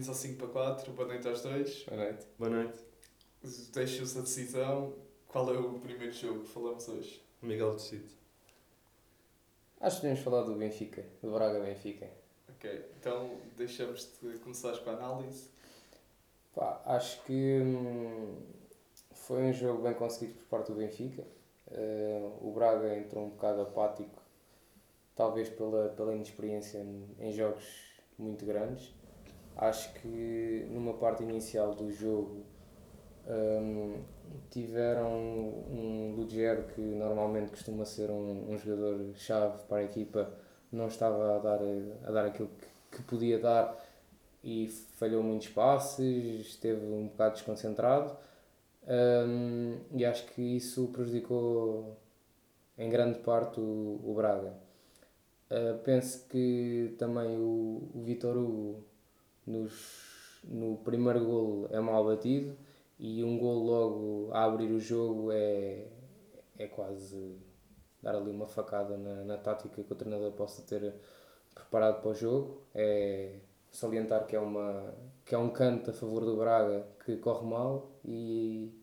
bem-vindos ao 5 para 4, boa noite aos dois. Boa noite. Boa noite. Deixem-se a decisão. Qual é o primeiro jogo que falamos hoje? Miguel decide. Acho que podemos falar do Benfica, do Braga Benfica. Ok, então deixamos de começar com a análise. Pá, acho que hum, foi um jogo bem conseguido por parte do Benfica. Uh, o Braga entrou um bocado apático, talvez pela, pela inexperiência em, em jogos muito grandes. Acho que numa parte inicial do jogo um, tiveram um Lugero que normalmente costuma ser um, um jogador-chave para a equipa, não estava a dar, a dar aquilo que, que podia dar e falhou muitos passes, esteve um bocado desconcentrado um, e acho que isso prejudicou em grande parte o, o Braga. Uh, penso que também o, o Vitor Hugo nos, no primeiro golo é mal batido e um gol logo a abrir o jogo é, é quase dar ali uma facada na, na tática que o treinador possa ter preparado para o jogo. É salientar que é, uma, que é um canto a favor do Braga que corre mal e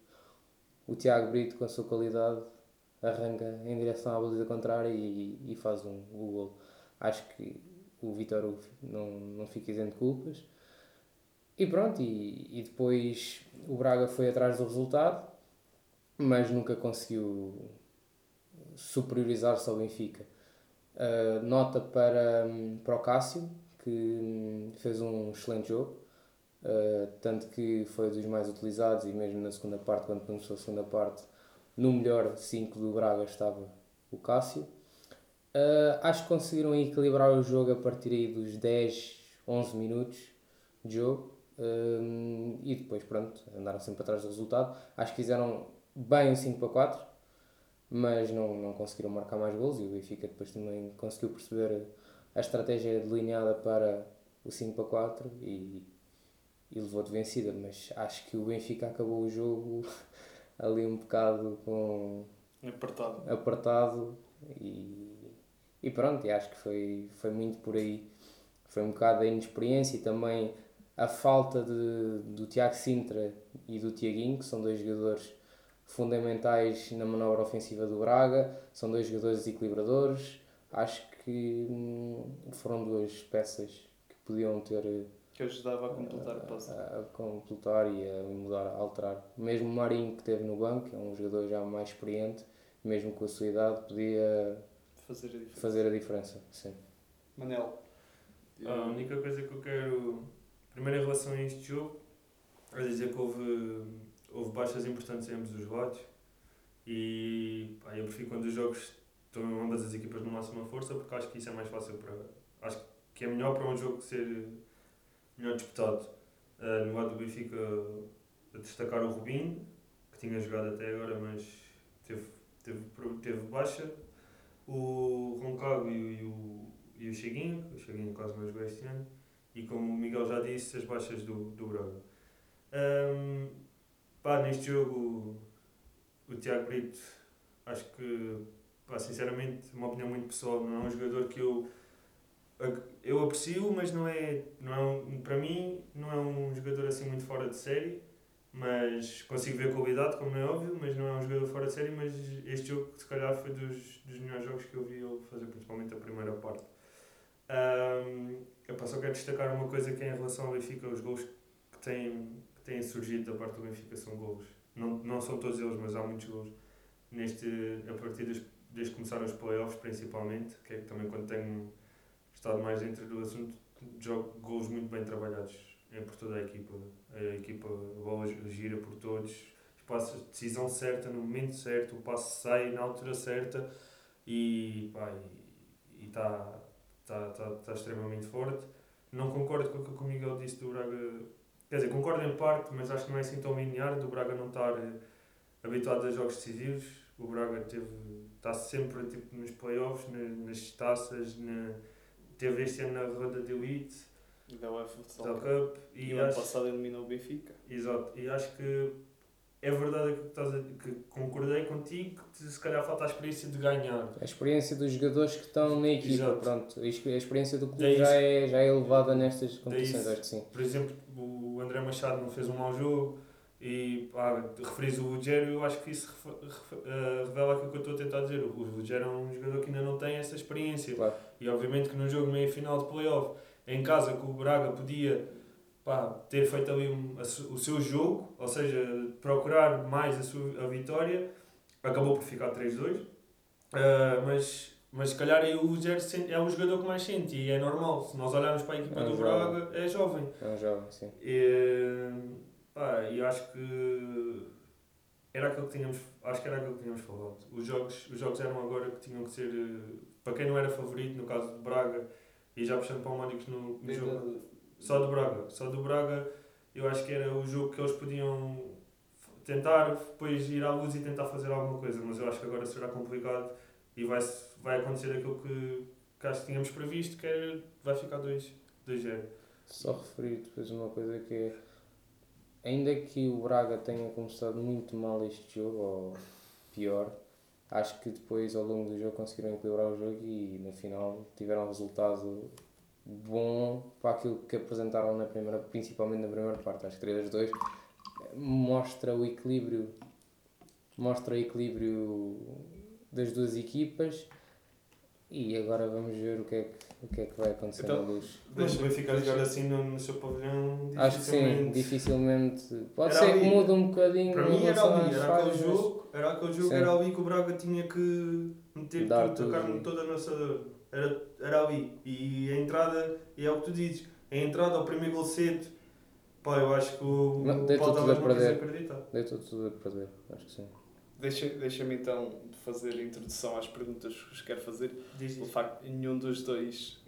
o Tiago Brito, com a sua qualidade, arranca em direção à baliza contrária e, e faz um, um gol. Acho que o Vitor Hugo não, não fica isento de culpas. E pronto, e, e depois o Braga foi atrás do resultado, mas nunca conseguiu superiorizar-se ao Benfica. Uh, nota para, para o Cássio, que fez um excelente jogo, uh, tanto que foi dos mais utilizados e mesmo na segunda parte, quando começou a segunda parte, no melhor 5 do Braga estava o Cássio. Uh, acho que conseguiram equilibrar o jogo a partir aí dos 10, 11 minutos de jogo. Um, e depois, pronto, andaram sempre atrás do resultado. Acho que fizeram bem o 5 para 4, mas não, não conseguiram marcar mais gols. E o Benfica depois também conseguiu perceber a estratégia delineada para o 5 para 4 e, e levou de vencida. Mas acho que o Benfica acabou o jogo ali um bocado com. Apertado. Apertado e, e pronto, e acho que foi, foi muito por aí. Foi um bocado da inexperiência e também a falta de, do Tiago Sintra e do Tiaguinho, que são dois jogadores fundamentais na manobra ofensiva do Braga, são dois jogadores equilibradores. Acho que hum, foram duas peças que podiam ter. Que ajudava a completar o puzzle. A, a, completar e a mudar, a alterar. Mesmo o Marinho, que esteve no banco, é um jogador já mais experiente, mesmo com a sua idade, podia fazer a diferença. Fazer a diferença sim. Manel. A única coisa que eu quero Primeiro, em relação a este jogo, a dizer que houve, houve baixas importantes em ambos os lados e pá, eu prefiro quando os jogos estão ambas as equipas no máxima força porque acho que isso é mais fácil para. Acho que é melhor para um jogo ser melhor disputado. Uh, no lado do Benfica, a destacar o Rubinho, que tinha jogado até agora, mas teve, teve, teve baixa. O Roncago e, e, o, e o Cheguinho, o Cheguinho quase não jogou este ano e como o Miguel já disse, as baixas do, do Braga. Um, pá, neste jogo, o Tiago Brito, acho que, pá, sinceramente, uma opinião muito pessoal, não é um jogador que eu eu aprecio, mas não é, não é um, para mim não é um jogador assim muito fora de série, mas consigo ver qualidade, como é óbvio, mas não é um jogador fora de série, mas este jogo se calhar foi dos, dos melhores jogos que eu vi ele fazer, principalmente a primeira parte. Um, eu só quero destacar uma coisa que é em relação ao Benfica, os gols que têm, que têm surgido da parte do Benfica são gols. Não, não são todos eles, mas há muitos gols. Neste, a partir desde, desde que começaram os playoffs, principalmente, que é também quando tenho estado mais dentro do assunto, jogo gols muito bem trabalhados é por toda a equipa. A equipa, a bola gira por todos, espaço, decisão certa, no momento certo, o passo sai na altura certa e está está, está, está extremamente forte. Não concordo com o que o Miguel disse do Braga. Quer dizer, concordo em parte, mas acho que não é assim tão linear do Braga não estar eh, habituado a jogos decisivos. O Braga teve, está sempre tipo, nos playoffs, nas taças, na, teve este ano na roda de elite. Da UEFA Futsal Cup. E, e ano passado eliminou o Benfica. Exato. E acho que é verdade que, estás a, que concordei contigo que se calhar falta a experiência de ganhar. A experiência dos jogadores que estão na equipa, Exato. pronto. A experiência do clube É já, é, já é elevada nestas competições, isso. acho que sim. Por exemplo, o André Machado não fez um mau jogo e pá, referis o Rogério, eu acho que isso eh, revela aquilo que eu estou a tentar dizer. O Rogério é um jogador que ainda não tem essa experiência. Claro. E obviamente que num jogo meio final de playoff, em casa que o Braga podia pá, ter feito ali um- a o seu jogo, ou seja, procurar mais a, sua, a vitória, acabou por ficar 3-2. Ah, mas, mas se calhar aí o sente- é o jogador que mais sente e é normal. Se nós olharmos para a equipa É um do jovem. Braga, é jovem. É um jovem, sim. E, pá, e acho que era aquilo que tínhamos, acho que era aquilo que tínhamos falado. Os jogos, os jogos eram agora que tinham que ser, eh, para quem não era favorito, no caso de Braga, e já puxando para o Mónicos no, no jogo, só do Braga, só do Braga, eu acho que era o jogo que eles podiam tentar, depois ir à luz e tentar fazer alguma coisa, mas eu acho que agora será complicado e vai, vai acontecer aquilo que, que acho que tínhamos previsto, que é, vai ficar 2-0. Só referir depois uma coisa que é. Ainda que o Braga tenha começado muito mal este jogo, ou pior, acho que depois ao longo do jogo conseguiram equilibrar o jogo e no final tiveram um resultado bom para aquilo que apresentaram na primeira, principalmente na primeira parte. Acho que 3 a 2 mostra o equilíbrio mostra o equilíbrio das duas equipas e agora vamos ver o que é que, o que, é que vai acontecer Então, na luz. Mas o Benfica jogar assim no, no seu pavilhão, Acho que sim, dificilmente-. Pode Era ser que ali. mude um bocadinho Para mim era ali, era aquele jogo, era aquele jogo, Sim. era ali que o Braga tinha que meter Dar tudo, tudo. a carne toda na assador. Era, era ali. E a entrada, e é o que tu dizes, a entrada ao primeiro gol cedo, pá, eu acho que o, Não, o Paulo tudo a perder. Deitou tudo a perder, acho que sim. Deixa- Deixa-me então fazer a introdução às perguntas que vos quero fazer. Diz isso. facto nenhum dos dois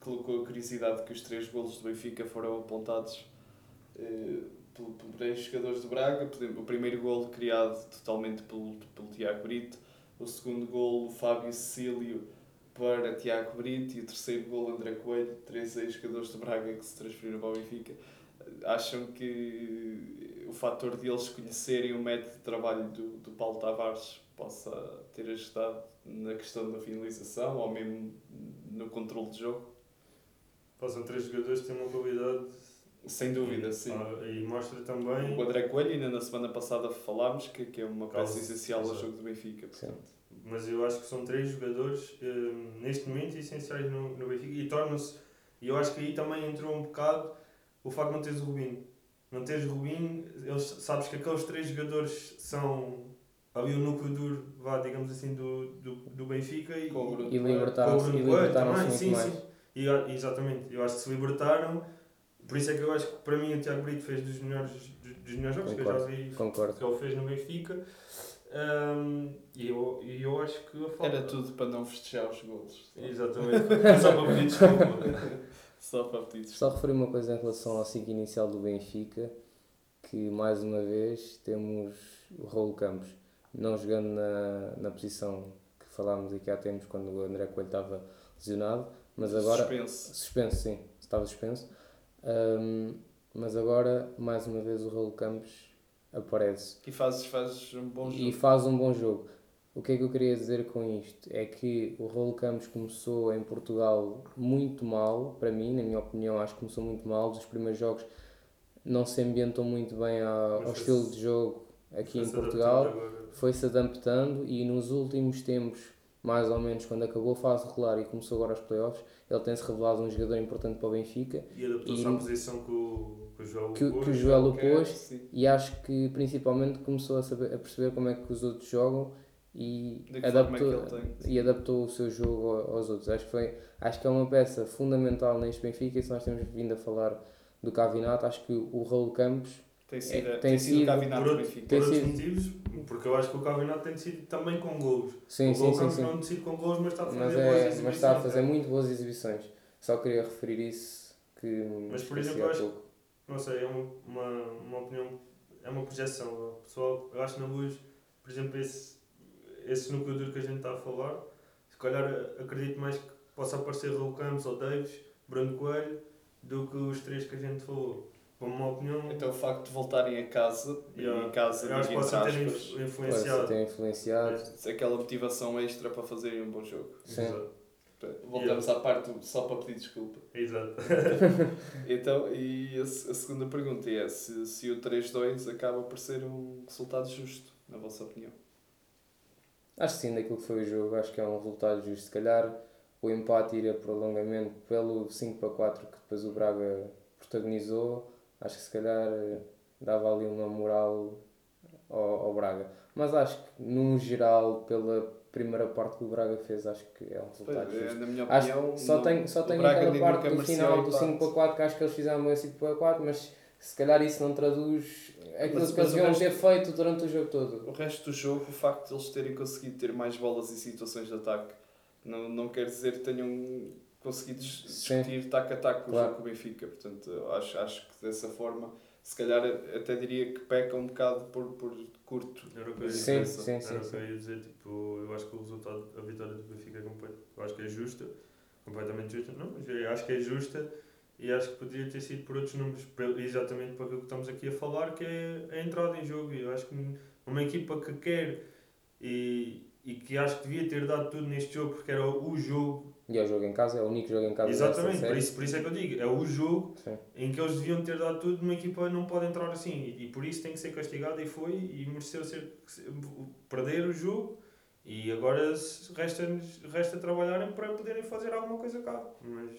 colocou a curiosidade que os três golos do Benfica foram apontados eh, pelo- por três jogadores do Braga. Por exemplo, O primeiro golo criado totalmente pelo, pelo Tiago Brito, o segundo golo Fábio Cecílio para Tiago Brito e o terceiro golo André Coelho, três ex-jogadores do Braga que se transferiram para o Benfica. Acham que o fator de eles conhecerem o método de trabalho do, do Paulo Tavares possa ter ajudado na questão da finalização ou mesmo no controle de jogo? São três jogadores que têm uma qualidade. Sem dúvida, sim. Pá, e mostra também. O André Coelho, ainda na semana passada falámos que, que é uma peça Causa- essencial ao jogo do Benfica. Sim. Portanto, Mas eu acho que são três jogadores hum, neste momento essenciais no, no Benfica e tornam-se. E eu acho que aí também entrou um bocado o facto de não teres o Rubinho. Não teres o Rubinho, eles, sabes que aqueles três jogadores são ali o núcleo duro, vá, digamos assim, do, do, do Benfica e, E libertaram-se e muito sim, mais. sim. E, a- exatamente, eu acho que se libertaram. Por isso é que eu acho que para mim o Tiago Brito fez dos melhores, dos, melhores jogos que eu já Concordo. vi Concordo. que ele fez no Benfica. Hum, e eu, e eu acho que a falta. Era tudo para não festejar os golos. Exatamente. Só para pedir desculpa. Só para pedir Só referir uma coisa em relação ao 5 inicial do Benfica, que mais uma vez temos o Raul Campos, não jogando na, na posição que falámos aqui há tempos quando o André Coelho estava lesionado, mas agora Suspense. Suspenso, sim, estava suspenso. Ahm, mas agora, mais uma vez, o Raul Campos aparece E fazes, fazes um bom jogo. e faz um bom jogo. O que é que eu queria dizer com isto? É que o Raul Campos começou em Portugal muito mal, para mim, na minha opinião, acho que começou muito mal. Dos primeiros jogos não se ambientou muito bem ao, estilo de jogo aqui em Portugal foi-se adaptando e nos últimos tempos, mais ou menos quando acabou a fase regular e começou agora os playoffs, ele tem-se revelado um jogador importante para o Benfica E adaptou-se à posição que o, que o João que, pôs. que o Joel o pôs sim. e acho que principalmente começou a, saber, a perceber como é que os outros jogam e é adaptou, ele tem. e adaptou o seu jogo ao- aos outros. Acho que, foi, acho que é uma peça fundamental neste Benfica e se nós temos vindo a falar do Cavinato, acho que o Raul Campos Tem sido, É, tem tem sido o sido- Cavinato Por, do Benfica. por outros sido- motivos, porque eu acho que o Cavinato tem decidido também com golos. sim, o sim, sim, sim. não decide com golos, mas está a fazer Mas, boas é, exibições. mas está a fazer muito boas exibições. Só queria referir isso que Mas, por exemplo, eu acho- pouco. Não sei, é uma, uma, uma opinião, é uma projeção. Pessoal, eu acho que na luz, por exemplo, esse, esse núcleo duro que a gente está a falar, se calhar acredito mais que possa aparecer Raul Campos ou Davis, Bruno Coelho, do que os três que a gente falou. Para uma opinião, Então o facto de voltarem a casa, Yeah. e em casa, eu acho que ter aspas, influ- Pode influenciado. ter influenciado. aquela motivação extra para fazerem um bom jogo. Sim. Exato. Voltamos à parte do- só para pedir desculpa. Exato. Então, e a, a segunda pergunta é se, se o 3-2 acaba por ser um resultado justo, na vossa opinião. Acho que sim, daquilo que foi o jogo, acho que é um resultado justo. Se calhar o empate ir a prolongamento pelo 5 para 4 que depois o Braga protagonizou, acho que se calhar eh, dava ali uma moral ao, ao Braga. Mas acho que, num geral, pela primeira parte que o Braga fez, acho que é um resultado É, justo. na minha Acho opinião, que só não- tem, só tem Braga aquela parte nunca do final do empate. 5 para 4 que acho que eles fizeram bem 5 para 4, mas se calhar isso não traduz aquilo Mas- que eles deviam ter feito durante o jogo todo. O resto do jogo, o facto de eles terem conseguido ter mais bolas em situações de ataque, não, não quer dizer que tenham conseguido dis- Sim. discutir taco a taco com Claro. o jogo com o Benfica. Portanto, acho, acho que dessa forma, se calhar até diria que peca um bocado por, por curto. Era o que eu ia Sim, dizer. sim, sim. Era o que sim. eu ia dizer. Tipo, eu acho que o resultado, a vitória do Benfica é completo. Eu acho que é justa, completamente justa. Não, mas eu acho que é justa e acho que poderia ter sido por outros números, exatamente para aquilo que estamos aqui a falar, que é a entrada em jogo. E eu acho que uma equipa que quer e, e que acho que devia ter dado tudo neste jogo porque era o jogo. E é o jogo em casa, é o único jogo em casa Exatamente, por isso, por isso é que eu digo, é o jogo Sim. em que eles deviam ter dado tudo, uma equipa não pode entrar assim. E, e por isso tem que ser castigada e foi e mereceu ser, perder o jogo. E agora se- resta, resta trabalharem para poderem fazer alguma coisa cá. Mas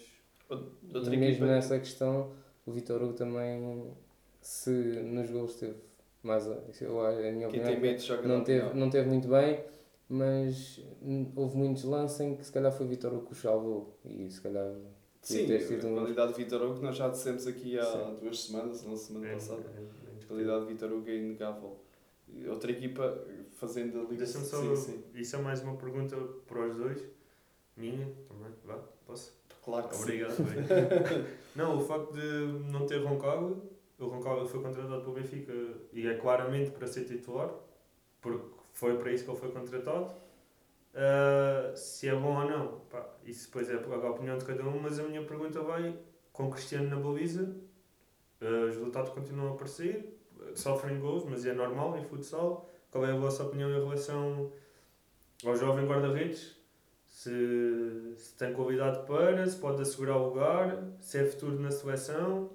Outra e mesmo equipa- nessa questão, o Vitor Hugo também, se nos gols teve mais, eu, a minha opinião, tem medo não teve, não teve muito bem, mas houve muitos lances em que se calhar foi o Vitor Hugo que o salvou e se calhar Sim, ter sido a um- qualidade de Vitor Hugo nós já dissemos aqui há Sim. duas semanas, na semana é, passada. é, é A qualidade de Vitor Hugo é inegável. Outra equipa fazendo a liga. Deixa-me só. Sim, sim. Isso é mais uma pergunta para os dois. Minha também. Vá, posso? Claro que sim. Obrigado. obrigado. não, o facto de não ter Roncaglia, o Roncaglia foi contratado pelo Benfica e é claramente para ser titular, porque foi para isso que ele foi contratado. Ah, se é bom ou não, pá, isso depois é a opinião de cada um, mas a minha pergunta vai com Cristiano na baliza, ah, os resultados continuam a aparecer, sofrem gols, mas é normal em futsal. Qual é a vossa opinião em relação ao jovem guarda-redes? Se, se tem qualidade para, se pode assegurar o lugar, se é futuro na seleção.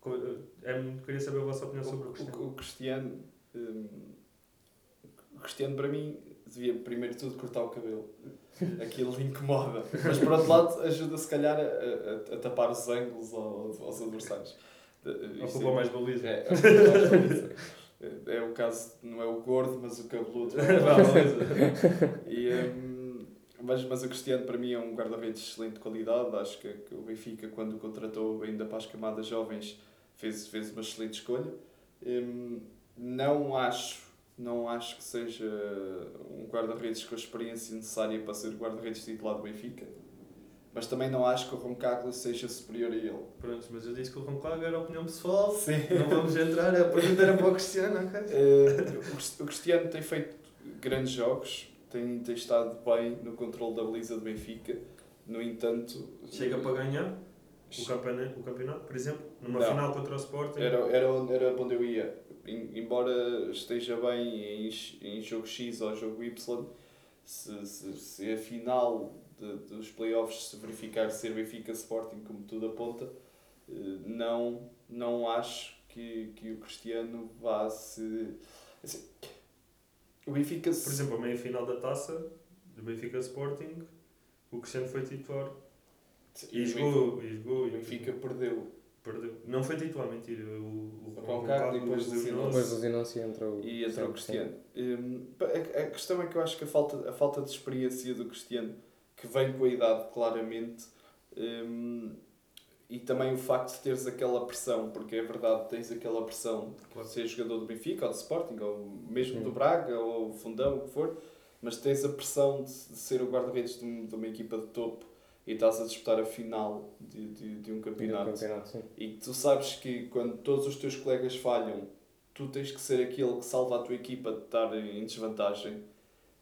Co- É, queria saber a vossa opinião sobre o Cristiano. o, o Cristiano. hum, Cristiano, para mim, devia primeiro de tudo cortar o cabelo. Aquilo incomoda. Mas, por outro lado, ajuda se calhar a, a- a tapar os ângulos aos, aos adversários. Isto Ocupa é- mais baliza. É, é, é o caso, não é o gordo, mas o cabeludo. E, hum, mas, mas o Cristiano para mim é um guarda-redes de excelente qualidade. Acho que, que o Benfica, quando o contratou ainda para as camadas jovens, fez, fez uma excelente escolha. Hum, não acho, não acho que seja um guarda-redes com a experiência necessária para ser guarda-redes titular do Benfica. Mas também não acho que o Roncaglia seja superior a ele. Pronto, mas eu disse que o Roncaglia era opinião pessoal. Sim. Não vamos entrar, a pergunta era para o Cristiano, Cris- o Cristiano tem feito grandes jogos, tem, tem estado bem no controle da baliza do Benfica. No entanto, Chega para ganhar o campeonato, o campeonato por exemplo, numa Não. final contra o Sporting. era, era, onde- era onde eu ia. Em- Embora esteja bem em, em jogo X ou jogo Y, se, se, se a final de- dos playoffs se verificar ser Benfica Sporting, como tudo aponta, eh, não, não acho que, que o Cristiano vá se. assim, o Benfica Por exemplo, a meia final da taça do Benfica Sporting, o Cristiano foi titular. E o jogou, e jogou. O e Benfica perdeu. Perdeu. Não foi titular, mentira. O, o, O Roncaglia depois do lesionou-se. Depois do Zinócio entrou E entra o Cristiano. Hum, a, a questão é que eu acho que a falta, a falta de experiência do Cristiano, que vem com a idade claramente, hum, e também o facto de teres aquela pressão, porque é verdade, tens aquela pressão Claro. de ser jogador do Benfica, ou do Sporting, ou mesmo Sim. do Braga, ou Fundão, o que for, mas tens a pressão de, de ser o guarda-redes de, de uma equipa de topo e estás a disputar a final de, de, de um campeonato campeonato, sim. e tu sabes que quando todos os teus colegas falham, tu tens que ser aquele que salva a tua equipa de estar em desvantagem.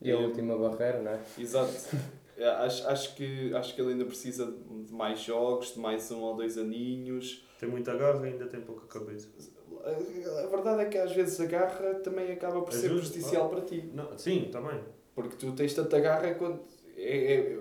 E a última barreira, não é? Exato. É, Acho, acho, que, acho que ele ainda precisa de mais jogos, de mais um ou dois aninhos. Tem muita garra e ainda tem pouca cabeça. A, verdade é que às vezes a garra também acaba por É ser justo, prejudicial para ti. Não, sim, também. Porque tu tens tanta garra quando. É, é-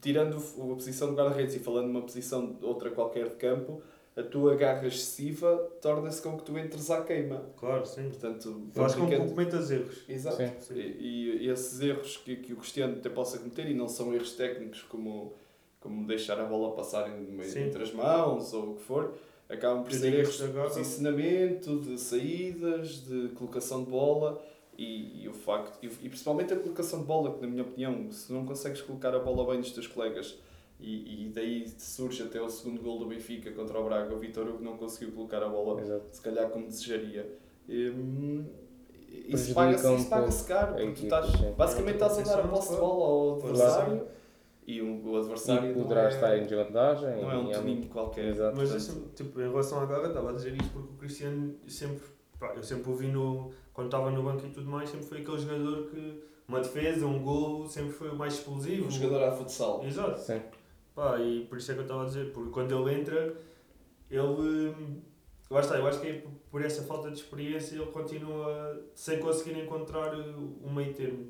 tirando a posição de guarda-redes e falando numa posição de outra qualquer de campo, a tua garra excessiva torna-se com que tu entres à queima. Claro, sim. Portanto, Faz com que complicando- cometas erros. Exato. Sim. Sim. E, e esses erros que, que o Cristiano até possa cometer, e não são erros técnicos como, como deixar a bola passar entre as mãos ou o que for, acabam por ser erros de agora- posicionamento, de saídas, de colocação de bola e, e o facto, e, e principalmente a colocação de bola, que na minha opinião, se não consegues colocar a bola bem nos teus colegas e, e daí surge até o segundo gol do Benfica contra o Braga, o Vitor Hugo não conseguiu colocar a bola Exato. se calhar como desejaria. Hum, isso paga-se um isso paga-se caro, a porque tu equipa, estás, sim. basicamente estás a dar a posse de bola ao adversário e o, o adversário E não poderá é, estar em desvantagem. não é um toninho qualquer. Exato. Mas Portanto, deixa-me, tipo, em relação à garra, estava a dizer isto porque o Cristiano sempre, pá, eu sempre ouvi no, quando estava no banco e tudo mais, sempre foi aquele jogador que uma defesa, um gol, sempre foi o mais explosivo. um jogador a futsal. Exato. Sim. Pá, e por isso é que eu estava a dizer, porque quando ele entra, ele. Lá está, eu acho que é por- essa falta de experiência ele continua sem conseguir encontrar o meio termo.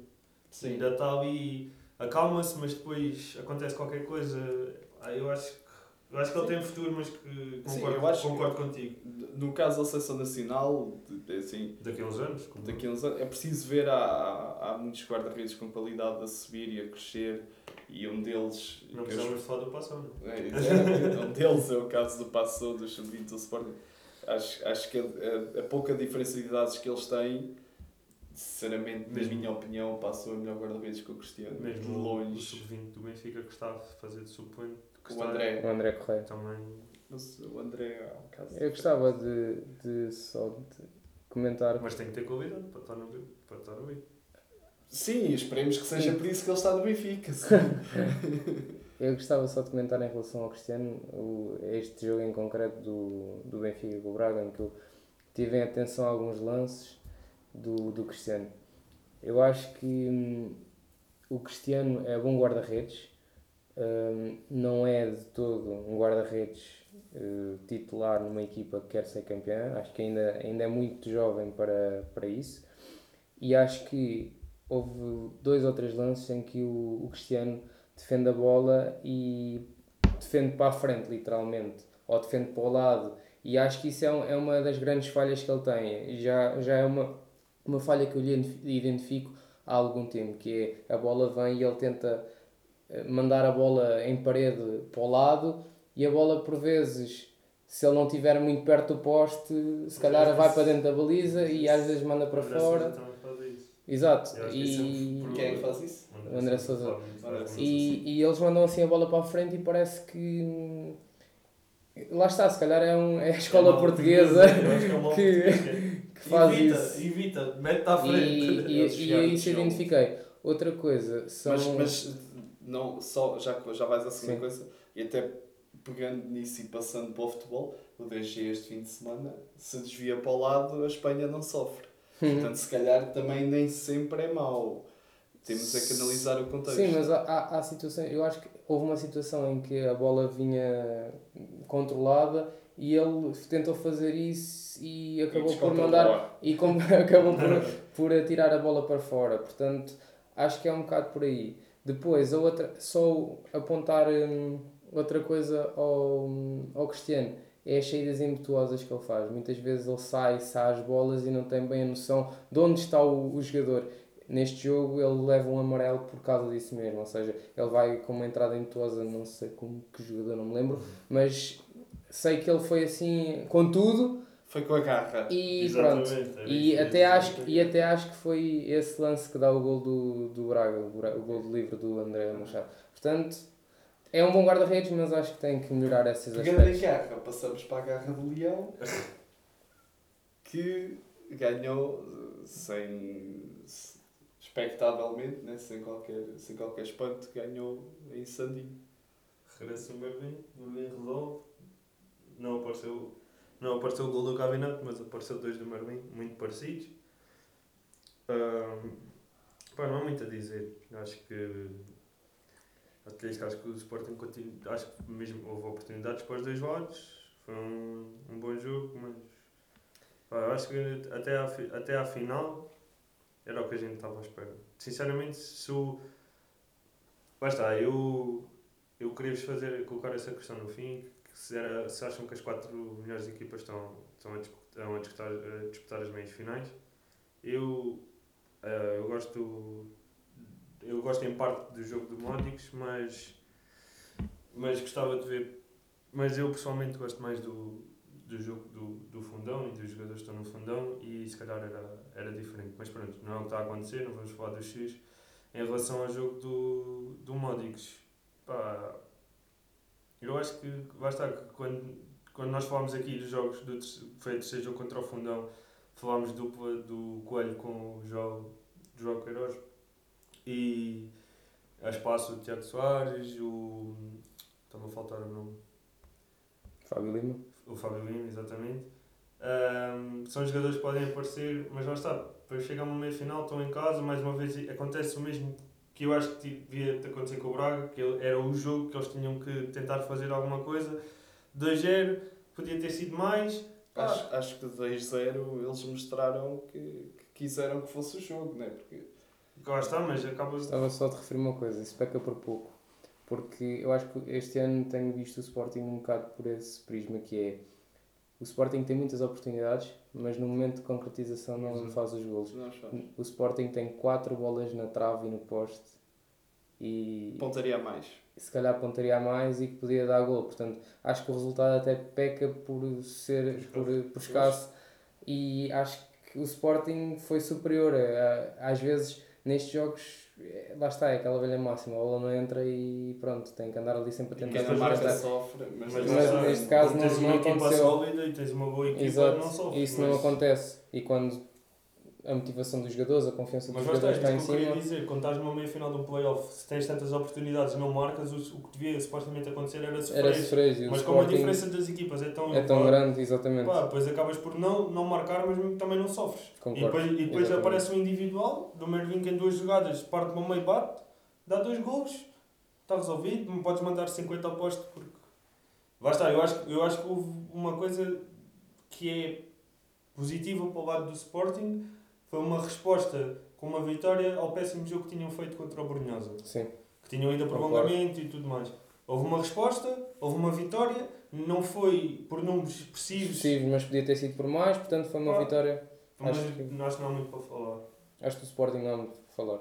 Sim. Ainda está ali, acalma-se, mas depois acontece qualquer coisa. Ah, eu acho que, eu acho que ele tem futuro, mas que concordo, Sim, concordo que, contigo. No caso da Seleção Nacional, assim, daqui a uns anos, como... daqui uns anos, é preciso ver. Há, há muitos guarda-redes com qualidade a subir e a crescer, e um deles. Não precisamos falar do Passou, não é? é um deles é o caso do Passou, dos sub-20 do Sporting. Acho, acho que a, a, a, pouca diferença de idades que eles têm, sinceramente, Mesmo. na minha opinião, Passou é melhor guarda-redes que o Cristiano. Mesmo de longe. O sub-20 do Benfica que está a fazer de sub-20 o André. O André Correia. Também. O André é um caso. Eu gostava de, de só de comentar. Mas tem que ter qualidade para estar no para estar no Sim, esperemos que seja Sim. por isso que ele está no Benfica. Eu gostava só de comentar em relação ao Cristiano, o, este jogo em concreto do, do Benfica com o Braga, em que eu tive em atenção a alguns lances do, do Cristiano. Eu acho que hum, o Cristiano é bom guarda-redes, não é de todo um guarda-redes eh, titular numa equipa que quer ser campeã, acho que ainda, ainda é muito jovem para, para isso, e acho que houve dois ou três lances em que o, o Cristiano defende a bola e defende para a frente, literalmente, ou defende para o lado. E acho que isso é, um- é uma das grandes falhas que ele tem. Já, já é uma, uma falha que eu lhe identif- identifico há algum tempo, que é a bola vem e ele tenta mandar a bola em parede para o lado e a bola por vezes, se ele não estiver muito perto do poste, se calhar vai para dentro da baliza e às vezes manda para fora. Exato. É um E. Quem é que faz isso? O André Sousa. e, e eles mandam assim a bola para a frente e parece que. Lá está, se calhar é, um, é a escola mal portuguesa que é que- faz evita, isso. evita, mete-te à E, frente. e, e é de eu chão. identifiquei. Outra coisa são. Mas, mas não, só, já, já vais à segunda Sim. coisa, e até pegando nisso e passando para o futebol, o DG este fim de semana, se desvia para o lado, a Espanha não sofre. Uhum. Portanto, se calhar também nem sempre é mau. Temos é que analisar o contexto. Sim, mas há, há, situações. Eu acho que houve uma situação em que a bola vinha controlada e ele tentou fazer isso e acabou por mandar e como acabou por, por atirar a bola para fora. Portanto, acho que é um bocado por aí. Depois, a outra, só apontar hum, outra coisa ao, ao Cristiano é as saídas impetuosas que ele faz. Muitas vezes ele sai, sai as bolas e não tem bem a noção de onde está o, o jogador. Neste jogo ele leva um amarelo por causa disso mesmo, ou seja, ele vai com uma entrada impetuosa, não sei como que jogador, não me lembro, mas sei que ele foi assim com tudo Foi com a garra. e pronto. Exatamente, era E isso, até, acho, e até acho que foi esse lance que dá o gol do, do Braga, o, gol de livre do André Machado. Portanto, é um bom guarda-redes, mas acho que tem que melhorar esses Pegando em aspectos. garra, passamos para a garra do Leão, que ganhou sem expectavelmente, né, sem, qualquer, sem qualquer espanto, ganhou em Sandinho. Regressa o Merlin, Merlin resolve. Não apareceu, não apareceu o gol do Gavinato, mas apareceu dois do Merlin, muito parecidos. Ahm, pá, não há muito a dizer. Acho que Até isto, acho que o Sporting continua, acho que mesmo houve oportunidades para os dois lados, foi um, um bom jogo, mas pá, acho que até à, até à final era o que a gente estava à espera. Sinceramente, se o. Lá está, eu, eu queria-vos fazer, colocar essa questão no fim, se, era, se acham que as quatro melhores equipas estão, estão, a, disputar, a, disputar, a disputar as meias finais. Eu, eh, eu gosto eu gosto em parte do jogo do Módicos, mas, mas gostava de ver. Mas eu pessoalmente gosto mais do, do jogo do, do fundão e dos jogadores que estão no fundão e se calhar era, era diferente. Mas pronto, não é o que está a acontecer, não vamos falar do X. Em relação ao jogo do, do Módicos, pá, eu acho que estar que quando, quando nós falámos aqui dos jogos, do, foi o terceiro jogo contra o fundão, falámos dupla do Coelho com o João, João Queiroz e a espaço o Tiago Soares, o. Está-me a faltar o nome. Fábio Lima. O Fábio Lima, exatamente. Ahm, são jogadores que podem aparecer, mas lá está. Depois chega a uma meia final, estão em casa, mais uma vez acontece o mesmo que eu acho que devia ter acontecido com o Braga, que ele- era o jogo que eles tinham que tentar fazer alguma coisa. 2-0, podia ter sido mais. Acho, acho que de 2-0 eles mostraram que, que quiseram que fosse o jogo, né? Porque lá está, mas acaba Estava só de referir uma coisa, isso peca por pouco. Porque eu acho que este ano tenho visto o Sporting um bocado por esse prisma que é o Sporting tem muitas oportunidades, mas no momento de concretização não Exato. faz os faz. O Sporting tem quatro bolas na trave e no poste e Pontaria mais. se calhar pontaria a mais e que podia dar gol. Portanto, acho que o resultado até peca por ser por, por escasso e acho que o Sporting foi superior. A- Às vezes, nestes jogos, eh, lá está, é aquela velha máxima, a bola não entra e pronto, tem que andar ali sempre a tentar a marca sofre, mas, Mas, Mas neste caso quando não- tens uma não equipa aconteceu. sólida e tens uma boa equipa, Exato, não sofre. isso não mas- acontece. E quando a motivação dos jogadores, a confiança dos Mas lá está, jogadores está em isto que eu queria cima, dizer, quando estás numa meia final de um playoff, se tens tantas oportunidades e não marcas, o, o que devia supostamente acontecer era sofrer. era sofrer. e Mas como a diferença das equipas é tão, é tão elevada, grande, exatamente. pá, depois acabas por não, não marcar, mas também não sofres. E Concordo. depois, e depois Exatamente. aparece um individual, do Mervin que em duas jogadas parte para o meio bate, dá dois golos, está resolvido, não podes mandar 50 ao posto porque. Lá está, eu acho, eu acho que houve uma coisa que é positiva para o lado do Sporting, foi uma resposta com uma vitória ao péssimo jogo que tinham feito contra o Brunhosa Sim, que tinham ido a prolongamento e tudo mais. Houve uma resposta, houve uma vitória, não foi por números expressivos, possível, mas podia ter sido por mais, portanto foi uma Ah. vitória. mas acho que- que não há muito para falar. Acho que o Sporting não há muito para falar.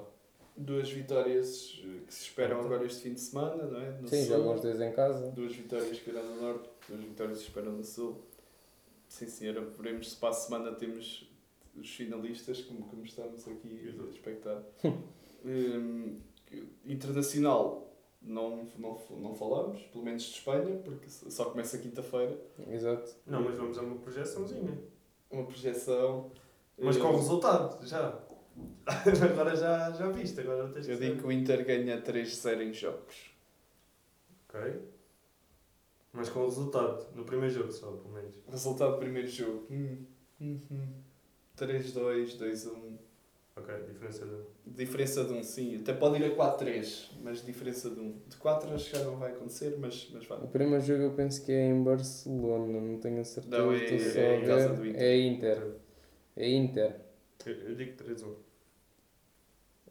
duas vitórias eh, que se esperam agora este fim de semana, não é? No Sim, Sul. jogam os dois em casa. Duas vitórias que irão no Norte, duas vitórias que se esperam no Sul. Sim, senhora, veremos se para a semana temos os finalistas, como, como estamos aqui Exato. a expectar. Hum, internacional, não, não, não falamos, pelo menos de Espanha, porque só começa quinta-feira. Exato. Não, mas vamos a uma projeçãozinha. Uma projeção. Mas com resultado, já. agora já, já viste, agora tens Eu digo que o Inter ganha 3-0 em jogos. Ok. Mas com resultado, no primeiro jogo só, pelo menos. Resultado do primeiro jogo. Hum, hum, hum. 3-2, 2-1. Ok, diferença de. Diferença de um, sim. Até pode ir a 4-3, mas diferença de um. De 4 acho que já não vai acontecer, mas, mas vai. O primeiro jogo eu penso que é em Barcelona, não tenho a certeza. Não, é- é a em casa do Inter. É Inter. É Inter. Eu, eu digo 3-1.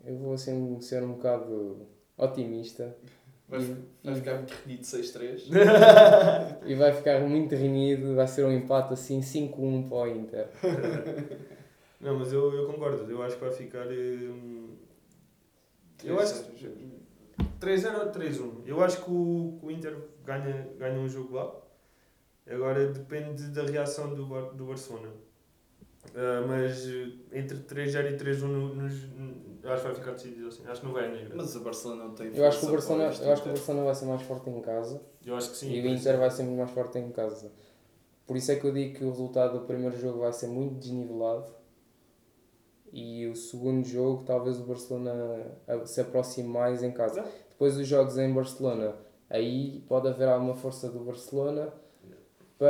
Eu vou assim ser um bocado otimista Vai, E- vai ficar muito renhido 6-3. e vai ficar muito renhido, vai ser um empate assim 5-1 para o Inter. Não, mas eu, eu concordo, eu acho que vai ficar. hum, Eu acho que 3-0 ou 3-1. Eu acho que o, o Inter ganha, ganha um jogo lá. Agora depende da reação do, do Barcelona. Ah, mas eh, entre 3-0 e 3-1 no- nos, acho que vai ficar decidido assim. Acho que não vai a negra. Mas o Barcelona não tem Eu acho que o Barcelona, eu acho que o. Barcelona vai ser mais forte em casa Eu acho que sim. e o Inter vai ser muito mais forte em casa. Por isso é que eu digo que o resultado do primeiro jogo vai ser muito desnivelado e o segundo jogo talvez o Barcelona se aproxime mais em casa. Depois dos jogos em Barcelona, aí pode haver alguma força do Barcelona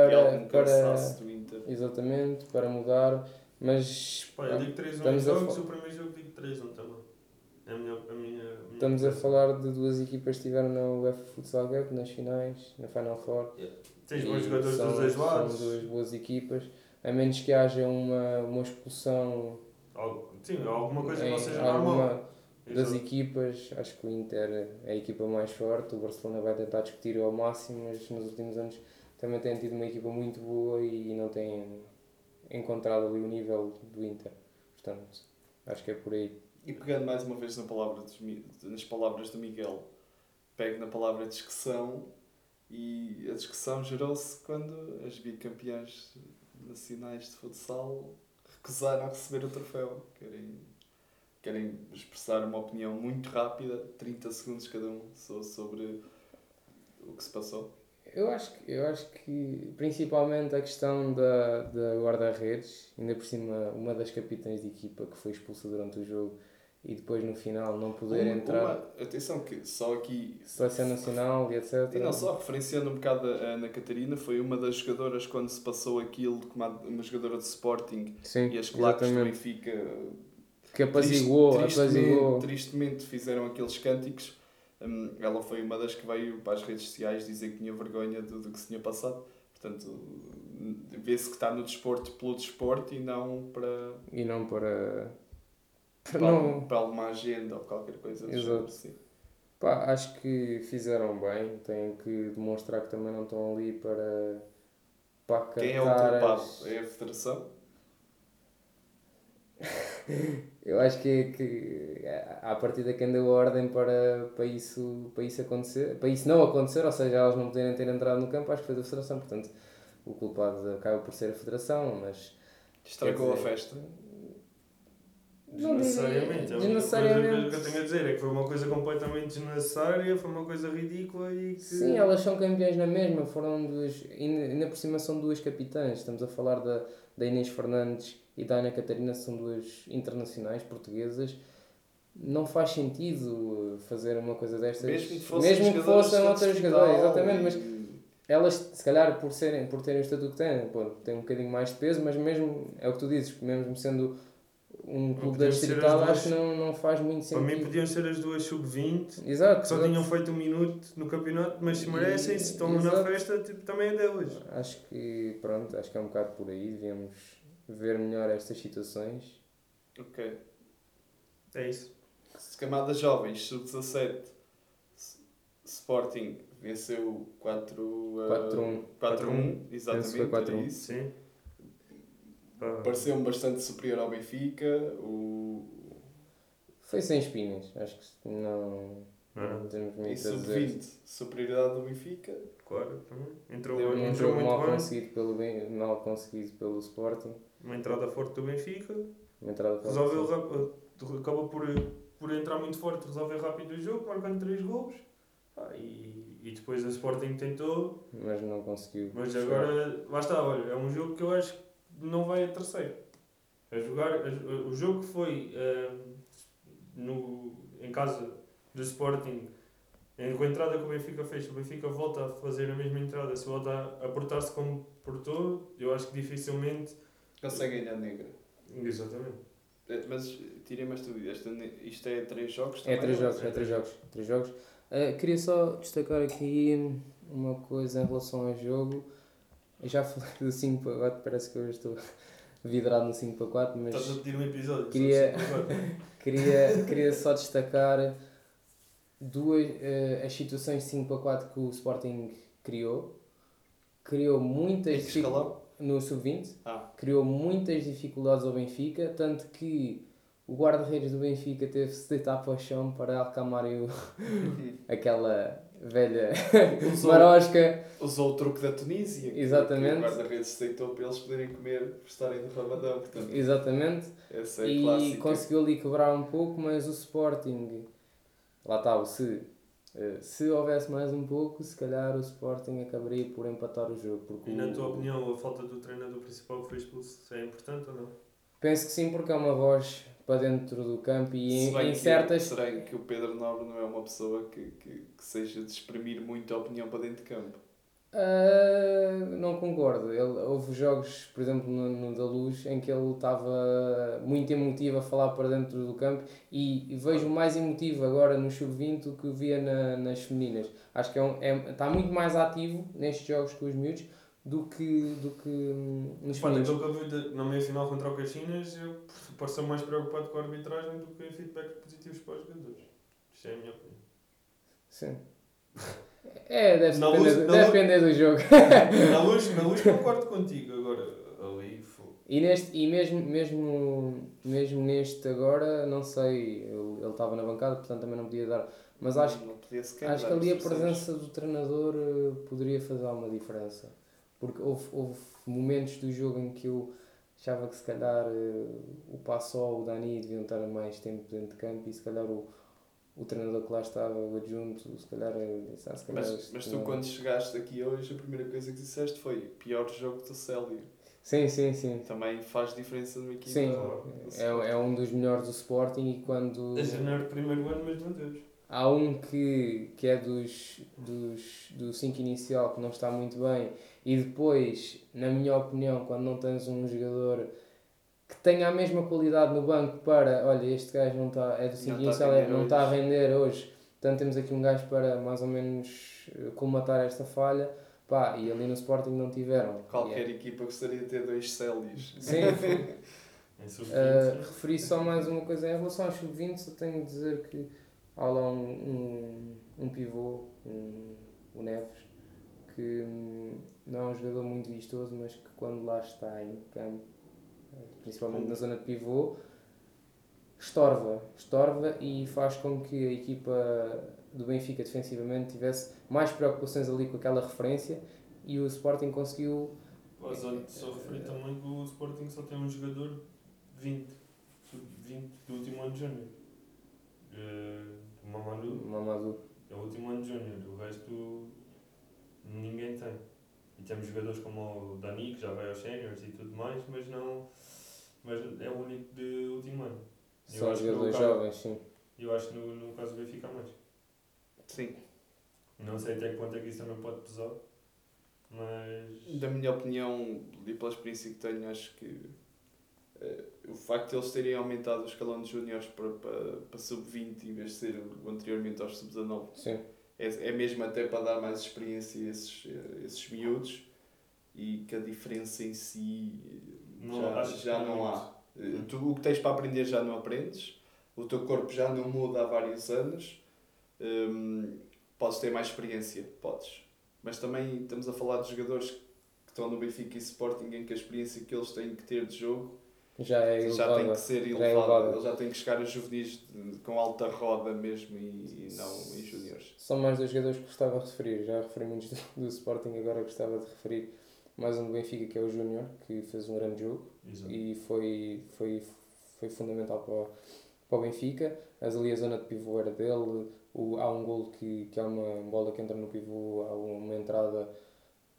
E para, algum para do Inter. exatamente para mudar, mas Pá, eu digo 3-1 em Estamos a jogos, fa- o primeiro jogo digo 3-1 também. É a minha, a minha, a minha Estamos a falar de duas equipas que estiveram na UEFA Futsal Cup, nas finais, na Final Four. Tens E bons jogadores são- dos dois lados. São duas boas equipas. A menos que haja uma, uma expulsão Sim, alguma coisa que não seja alguma normal. das Exato. equipas, acho que o Inter é a equipa mais forte. O Barcelona vai tentar discutir ao máximo, mas nos últimos anos também tem tido uma equipa muito boa e não tem encontrado ali o nível do Inter. Portanto, acho que é por aí. E pegando mais uma vez na palavra dos nas palavras do Miguel, pego na palavra discussão e a discussão gerou-se quando as bicampeãs nacionais de futsal recusaram receber o troféu. Querem, querem expressar uma opinião muito rápida, 30 segundos cada um, so- sobre o que se passou. Eu acho, que- eu acho que principalmente a questão da, da guarda-redes, ainda por cima uma das capitães de equipa que foi expulsa durante o jogo e depois no final não poder Uma- entrar, uma- atenção que só aqui seleção nacional e etc. E não só, referenciando um bocado a Ana Catarina, foi uma das jogadoras quando se passou aquilo, uma jogadora de Sporting Sim, e as claques do exatamente. Benfica Que apaziguou, triste- apaziguou. tristemente, tristemente fizeram aqueles cânticos. Hum, ela foi uma das que veio para as redes sociais dizer que tinha vergonha do, do que se tinha passado. Portanto, vê-se que está no desporto pelo desporto e não para, E não para. para para, não, para alguma agenda ou qualquer coisa do Exato. género. Pá, acho que fizeram bem, têm que demonstrar que também não estão ali para. para Quem é o culpado? as- É a Federação? Eu acho que, que à partida quem deu a ordem para, para, isso, para isso acontecer, para isso não acontecer, ou seja, elas não poderem ter entrado no campo, acho que foi da Federação, portanto o culpado acaba por ser a Federação, mas Estragou a dizer, festa. Desnecessariamente. A única Desnecessariamente. coisa que eu tenho a dizer é que foi uma coisa completamente desnecessária, foi uma coisa ridícula e que. Sim, elas são campeãs na mesma, foram duas, ainda ainda por cima são duas capitãs, estamos a falar da, da Inês Fernandes e da Ana Catarina, são duas internacionais portuguesas. Não faz sentido fazer uma coisa destas, Mesmo que fossem mesmo que fossem outras jogadoras, exatamente, e- mas elas, se calhar, por, serem, por terem o estatuto que têm, pô, têm um bocadinho mais de peso, mas mesmo, é o que tu dizes, mesmo sendo um clube da distrital, acho que não, não faz muito Para mim sentido. podiam ser as duas sub-20 Exato, que só exato. tinham feito um minuto no campeonato, mas se merecem, se estão na festa, tipo, também é delas. Acho que, pronto, acho que é um bocado por aí, devemos ver melhor estas situações. Ok. É isso. Camadas jovens, sub-17, S- Sporting venceu 4 uh, 4-1. 4-1, Penso que exatamente, foi era 4-1. isso. Sim. Pareceu-me bastante superior ao Benfica. O, Foi sem espinhas, acho que não, Não. não temos e muito a dizer. sub-20, superioridade do Benfica. Claro, também. Entrou, Deu- Um entrou jogo mal muito bem. conseguido, pelo, mal conseguido pelo Sporting. Uma entrada forte do Benfica. Uma entrada para Resolveu rap- acabou por, por entrar muito forte, resolver rápido o jogo, marcando 3 gols. Ah, e, e depois a Sporting tentou, mas não conseguiu. mas agora, lá está, olha, é um jogo que eu acho que não vai a terceiro. A jogar, a- o jogo que foi ah, no, em casa do Sporting, com a entrada que o Benfica fez, o Benfica volta a fazer a mesma entrada, se volta a portar-se como portou, eu acho que dificilmente. Consegue ganhar negra. Exatamente. Eh, Mas tirei-me esta dúvida. Esta Isto é 3 jogos É três jogos, é três jogos. Três jogos. Ah, queria só destacar aqui uma coisa em relação ao jogo. Eu já falei do 5 para 4, parece que eu estou vidrado no 5 para 4, mas Estás a pedir um episódio. Queria- só queria, queria só destacar duas, eh, as situações de 5 para 4 que o Sporting criou. Criou muitas Em que dificu- escalão? No sub-20, Ah, criou muitas dificuldades ao Benfica, tanto que o guarda-redes do Benfica teve de se deitar para o chão para acalmarem o- aquela velha Usou- marosca. Usou o truque da Tunísia. Exatamente. O guarda-redes se deitou para eles poderem comer por estarem no Ramadão. Portanto, Exatamente. essa é e clássica. conseguiu ali quebrar um pouco, mas o Sporting, lá está, o se, se houvesse mais um pouco, se calhar o Sporting acabaria por empatar o jogo. Porque E na o- tua opinião, a falta do treinador principal que foi expulso é importante ou não? Penso que sim, porque é uma voz para dentro do campo e em, em que- certas. Será que o Pedro Nobre não é uma pessoa que, que, que seja de exprimir muito a opinião para dentro de campo? Ah, não concordo. Ele, houve jogos, por exemplo, no, no da Luz, em que ele estava muito emotivo a falar para dentro do campo e, vejo mais emotivo agora no Sub-20 do que via na, nas femininas. Acho que é um, é, está muito mais ativo nestes jogos com os miúdos do que, do que hum, nos Olha, femininos. aquilo que eu vi de- na meia final contra o Caxinas, eu posso ser mais preocupado com a arbitragem do que em feedbacks positivos para os jogadores. Isto é a minha opinião. Sim. É, deve, Na depender, luz- deve luz- depender do jogo. Na luz, na luz concordo contigo, agora ali foi. E, neste, e mesmo, mesmo, mesmo neste agora, não sei, ele estava na bancada, portanto também não podia dar. Mas acho, não podia acho que ali a presença do treinador eh, poderia fazer alguma diferença. Porque houve, houve momentos do jogo em que eu achava que se calhar eh, o Passol, o Dani deviam estar mais tempo dentro de campo e se calhar o, o treinador que lá estava, o adjunto, se calhar, disse, ah, se calhar Mas, mas tu, não- quando chegaste aqui hoje, a primeira coisa que disseste foi pior jogo do Célio. Sim, sim, sim. Também faz diferença numa equipa. Sim, do é, é um dos melhores do Sporting e quando... A janeiro do primeiro ano, mas meu Deus. Há um que, que é dos, dos, do 5 inicial que não está muito bem e depois, na minha opinião, quando não tens um jogador que tenha a mesma qualidade no banco para, olha, este gajo não está, é do 5 Não inicial, está a é- render não hoje. está a render hoje, portanto temos aqui um gajo para mais ou menos eh, colmatar esta falha, pá, e ali no Sporting não tiveram. Qualquer E equipa gostaria de ter dois Célios. é- Sim, Uh, referi só mais uma coisa em relação ao sub-20, só tenho de dizer que há lá um, um, um pivô, um, o Neves, que hum, não é um jogador muito vistoso, mas que quando lá está em campo, principalmente na zona de pivô, estorva, estorva e faz com que a equipa do Benfica defensivamente tivesse mais preocupações ali com aquela referência e o Sporting conseguiu Pá, Só, referi também que o Sporting só tem um jogador 20, sub-20 do último ano de Júnior. Uh, o Mamadou Mamadou. é o último ano de Júnior, o resto ninguém tem. E temos jogadores como o Dani, que já vai aos séniores e tudo mais, mas não. Mas é o único de último ano. Eu São acho que jogadores no caso- jovens, sim. Eu acho que no, no caso do Benfica há mais. Sim. Não sei até que ponto é que isso também pode pesar, mas. Da minha opinião e pela experiência que tenho, acho que eh, o facto de eles terem aumentado o escalão de júniores para, para, para sub-20 em vez de ser o anteriormente aos sub-19 Sim. É, é mesmo até para dar mais experiência a esses, eh, esses miúdos e que a diferença em si Não, já, já não há. Eh, Tu, o que tens para aprender já não aprendes, o teu corpo já não muda há vários anos, hum, podes ter mais experiência, podes. Mas também estamos a falar de jogadores que estão no Benfica e Sporting em que a experiência que eles têm que ter de jogo Já é já tem elevada. que ser é elevada. elevada. Eles já têm que chegar a juvenis com alta roda mesmo e, e não em júniores. São mais dois jogadores que gostava de referir. Já referi muitos do, do Sporting, agora gostava de referir mais um do Benfica, que é o Júnior, que fez um grande jogo Exato. e foi, foi, foi fundamental para o, para o Benfica. Mas ali a zona de pivô era dele. O, há um gol que, que há uma bola que entra no pivô, há uma entrada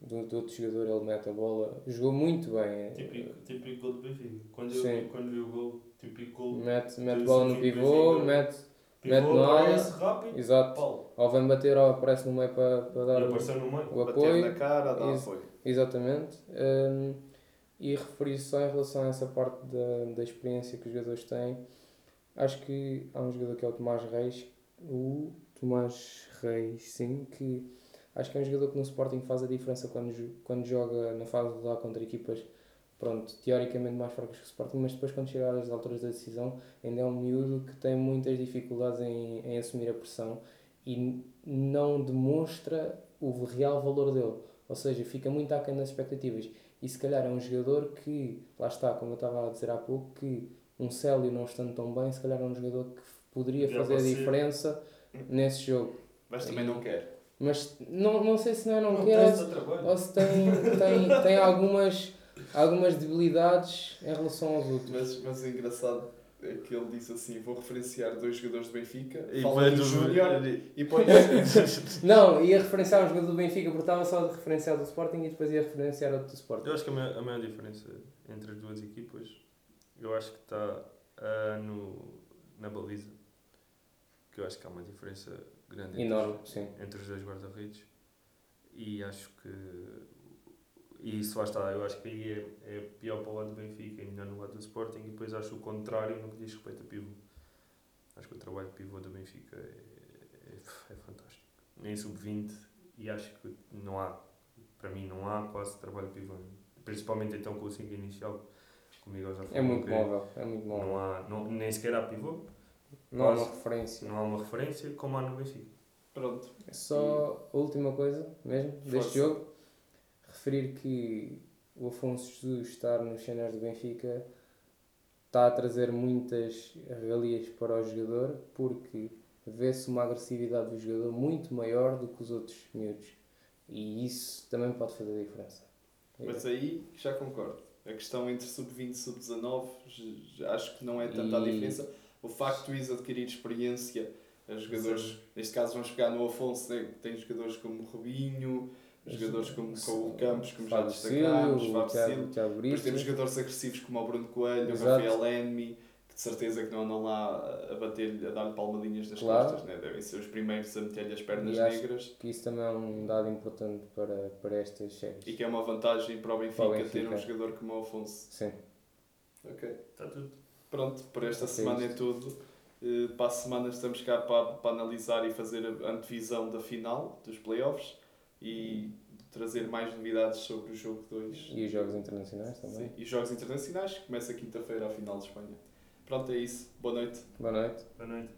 do, do outro jogador, ele mete a bola. Jogou muito bem. Típico, típico gol do Benfica. Quando Sim. eu, quando vi o gol, típico gol. Mete, mete bola no pivô, mete, Pivô, mete na área. rápido, exato. pau. Ou vem bater ou aparece no meio para, para dar o, meio. o Bater apoio. na cara, dá Isso. apoio. Exatamente. Um, e referir só em relação a essa parte da, da experiência que os jogadores têm, acho que há um jogador que é o Tomás Reis, o Tomás Reis, sim, que acho que é um jogador que no Sporting faz a diferença quando, quando joga na fase de lá contra equipas, pronto, teoricamente mais fracas que o Sporting, mas depois quando chega às alturas da decisão, ainda é um miúdo que tem muitas dificuldades em, em assumir a pressão e não demonstra o real valor dele. Ou seja, fica muito aquém das expectativas. E se calhar é um jogador que, lá está, como eu estava a dizer há pouco, que um Célio não estando tão bem, se calhar é um jogador que poderia Podia fazer a diferença nesse jogo. Mas também não quer. Mas não, não sei se não é não, Não quer trabalho. ou se tem, tem, tem algumas, algumas debilidades em relação aos outros. Mas, mas o engraçado é que ele disse assim: vou referenciar dois jogadores do Benfica, E fala do Júnior e põe Não, ia referenciar um jogador do Benfica porque estava só de referenciar do Sporting e depois ia referenciar outro do Sporting. Eu acho que a maior, a maior diferença entre as duas equipas, eu acho que está ah, no, na baliza. Que eu acho que há uma diferença grande entre, Enorme, sim. entre os dois guarda-redes. e acho que. E isso lá está, eu acho que aí é, é pior para o lado do Benfica e melhor no lado do Sporting. E depois acho o contrário no que diz respeito a pivô. Acho que o trabalho de pivô do Benfica é, é, é fantástico. Nem sub-20 e acho que não há, para mim, não há quase trabalho de pivô. Principalmente então com o 5 inicial, como o Miguel já. É muito móvel, é muito móvel. Não há, não, nem sequer há pivô, Não há uma referência. não há uma referência como há no Benfica. Pronto. É Só a última coisa mesmo Força. deste jogo, referir que o Afonso Jesus estar nos cenários do Benfica está a trazer muitas regalias para o jogador porque vê-se uma agressividade do jogador muito maior do que os outros miúdos e isso também pode fazer a diferença. Mas aí já concordo. A questão entre sub-20 e sub-19 j- já acho que não é tanta a E- diferença. O facto de adquirir experiência, os jogadores, neste caso vamos pegar no Afonso, né? tem jogadores como o Rubinho, jogadores como o Campos, como já destacámos, o Fábio Silva. o Depois temos jogadores agressivos como o Bruno Coelho, o Exato. Rafael Enmi, que de certeza que não andam lá a bater-lhe, a dar-lhe palmadinhas nas Claro. costas, né? devem ser os primeiros a meter-lhe as pernas E acho- negras. que isso também é um dado importante para, para estas séries. E que é uma vantagem para o Benfica, Para o Benfica. ter um jogador como o Afonso. Sim. Ok. Está tudo. Pronto, por esta Ok, semana é isto. tudo. Eh, Para a semana estamos cá para, para analisar e fazer a antevisão da final dos playoffs e trazer mais novidades sobre o jogo 2 E os jogos internacionais também. e os jogos internacionais que começa quinta-feira a final de Espanha. Pronto, é isso. Boa noite. Boa noite. Boa noite.